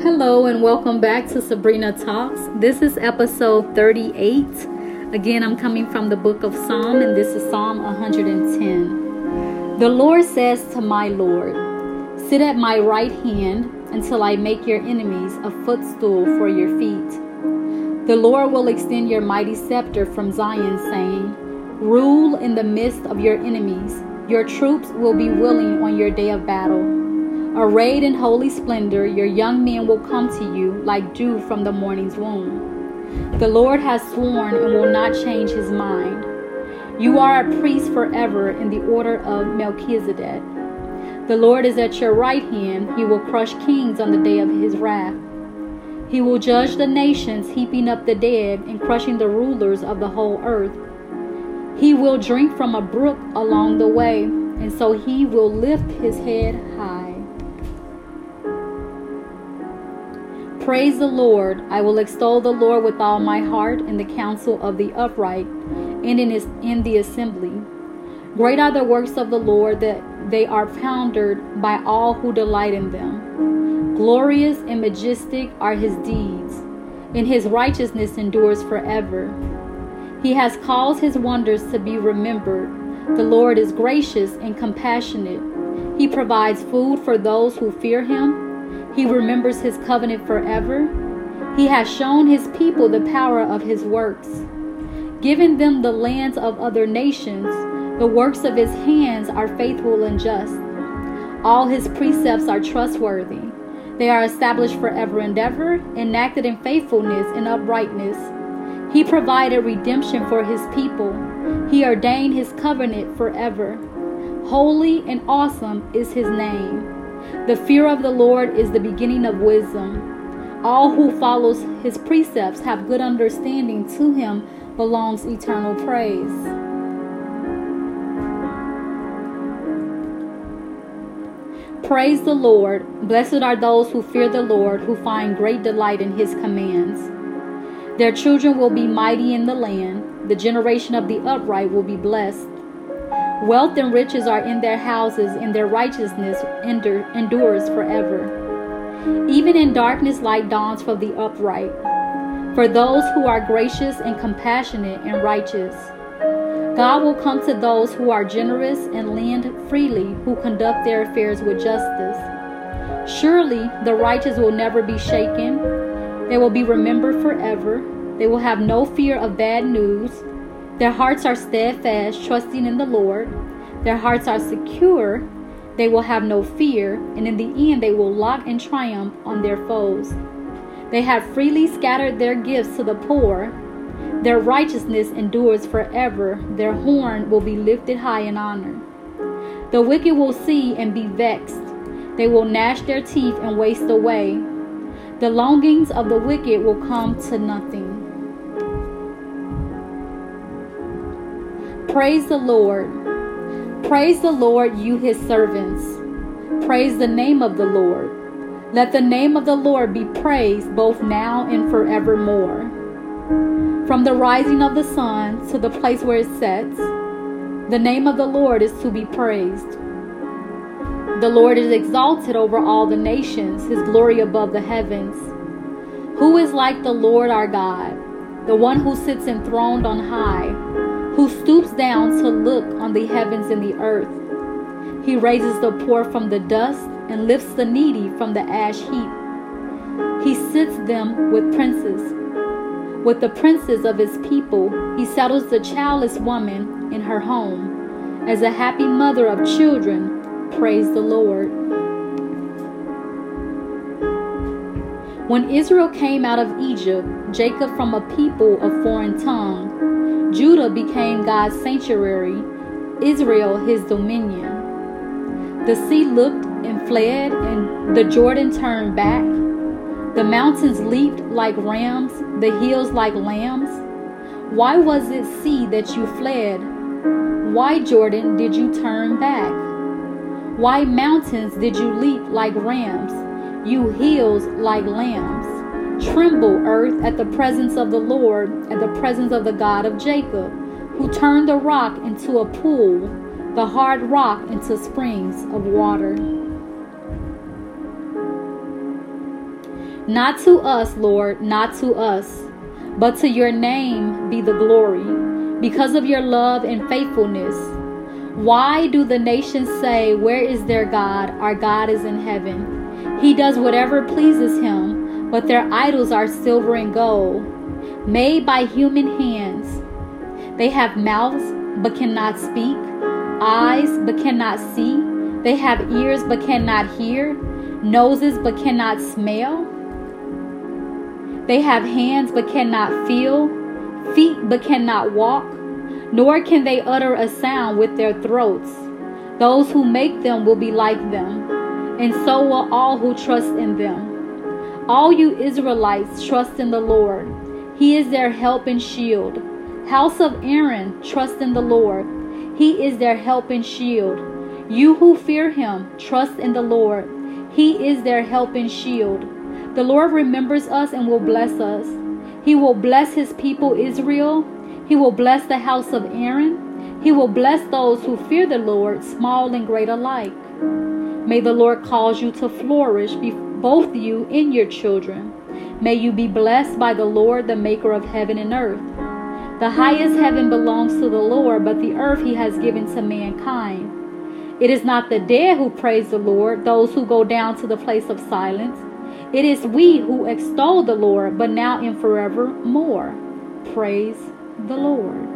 Hello, and welcome back to Sabrina Talks. This is episode 38. Again, I'm coming from the book of Psalm, and this is Psalm 110. The Lord says to my Lord, Sit at my right hand until I make your enemies a footstool for your feet. The Lord will extend your mighty scepter from Zion, saying, Rule in the midst of your enemies. Your troops will be willing on your day of battle. Arrayed in holy splendor, your young men will come to you like dew from the morning's womb. The Lord has sworn and will not change his mind. You are a priest forever in the order of Melchizedek. The Lord is at your right hand. He will crush kings on the day of his wrath. He will judge the nations, heaping up the dead and crushing the rulers of the whole earth. He will drink from a brook along the way, and so he will lift his head high. Praise the Lord. I will extol the Lord with all my heart in the council of the upright and in, his, in the assembly. Great are the works of the Lord, that they are pondered by all who delight in them. Glorious and majestic are his deeds, and his righteousness endures forever. He has caused his wonders to be remembered. The Lord is gracious and compassionate. He provides food for those who fear him. He remembers his covenant forever. He has shown his people the power of his works, given them the lands of other nations. The works of his hands are faithful and just. All his precepts are trustworthy. They are established forever and ever, enacted in faithfulness and uprightness. He provided redemption for his people. He ordained his covenant forever. Holy and awesome is his name. The fear of the Lord is the beginning of wisdom. All who follows his precepts have good understanding. To him belongs eternal praise. Praise the Lord. Blessed are those who fear the Lord, who find great delight in his commands. Their children will be mighty in the land. The generation of the upright will be blessed. Wealth and riches are in their houses, and their righteousness endures forever. Even in darkness, light dawns for the upright, for those who are gracious and compassionate and righteous. God will come to those who are generous and lend freely, who conduct their affairs with justice. Surely the righteous will never be shaken. They will be remembered forever. They will have no fear of bad news. Their hearts are steadfast, trusting in the Lord. Their hearts are secure. They will have no fear, and in the end they will lock and triumph on their foes. They have freely scattered their gifts to the poor. Their righteousness endures forever. Their horn will be lifted high in honor. The wicked will see and be vexed. They will gnash their teeth and waste away. The longings of the wicked will come to nothing. Praise the Lord. Praise the Lord, you his servants. Praise the name of the Lord. Let the name of the Lord be praised both now and forevermore. From the rising of the sun to the place where it sets, the name of the Lord is to be praised. The Lord is exalted over all the nations, his glory above the heavens. Who is like the Lord our God, the one who sits enthroned on high, who stoops down to look on the heavens and the earth? He raises the poor from the dust and lifts the needy from the ash heap. He sits them with princes. With the princes of his people, he settles the childless woman in her home. As a happy mother of children, praise the Lord. When Israel came out of Egypt, Jacob from a people of foreign tongue, Judah became God's sanctuary, Israel his dominion. The sea looked and fled, and the Jordan turned back. The mountains leaped like rams, the hills like lambs. Why was it sea that you fled? Why, Jordan, did you turn back? Why, mountains, did you leap like rams, you hills like lambs? Tremble, earth, at the presence of the Lord, at the presence of the God of Jacob, who turned the rock into a pool, the hard rock into springs of water. Not to us, Lord, not to us, but to your name be the glory, because of your love and faithfulness. Why do the nations say, Where is their God? Our God is in heaven. He does whatever pleases him, but their idols are silver and gold, made by human hands. They have mouths, but cannot speak, eyes, but cannot see. They have ears, but cannot hear, noses, but cannot smell. They have hands, but cannot feel, feet, but cannot walk nor can they utter a sound with their throats. Those who make them will be like them, and so will all who trust in them. All you Israelites trust in the Lord. He is their help and shield. House of Aaron, trust in the Lord. He is their help and shield. You who fear him, trust in the Lord. He is their help and shield. The Lord remembers us and will bless us. He will bless his people Israel he will bless the house of Aaron. He will bless those who fear the Lord, small and great alike. May the Lord cause you to flourish, both you and your children. May you be blessed by the Lord, the maker of heaven and earth. The highest heaven belongs to the Lord, but the earth he has given to mankind. It is not the dead who praise the Lord, those who go down to the place of silence. It is we who extol the Lord, but now and forevermore. Praise the Lord.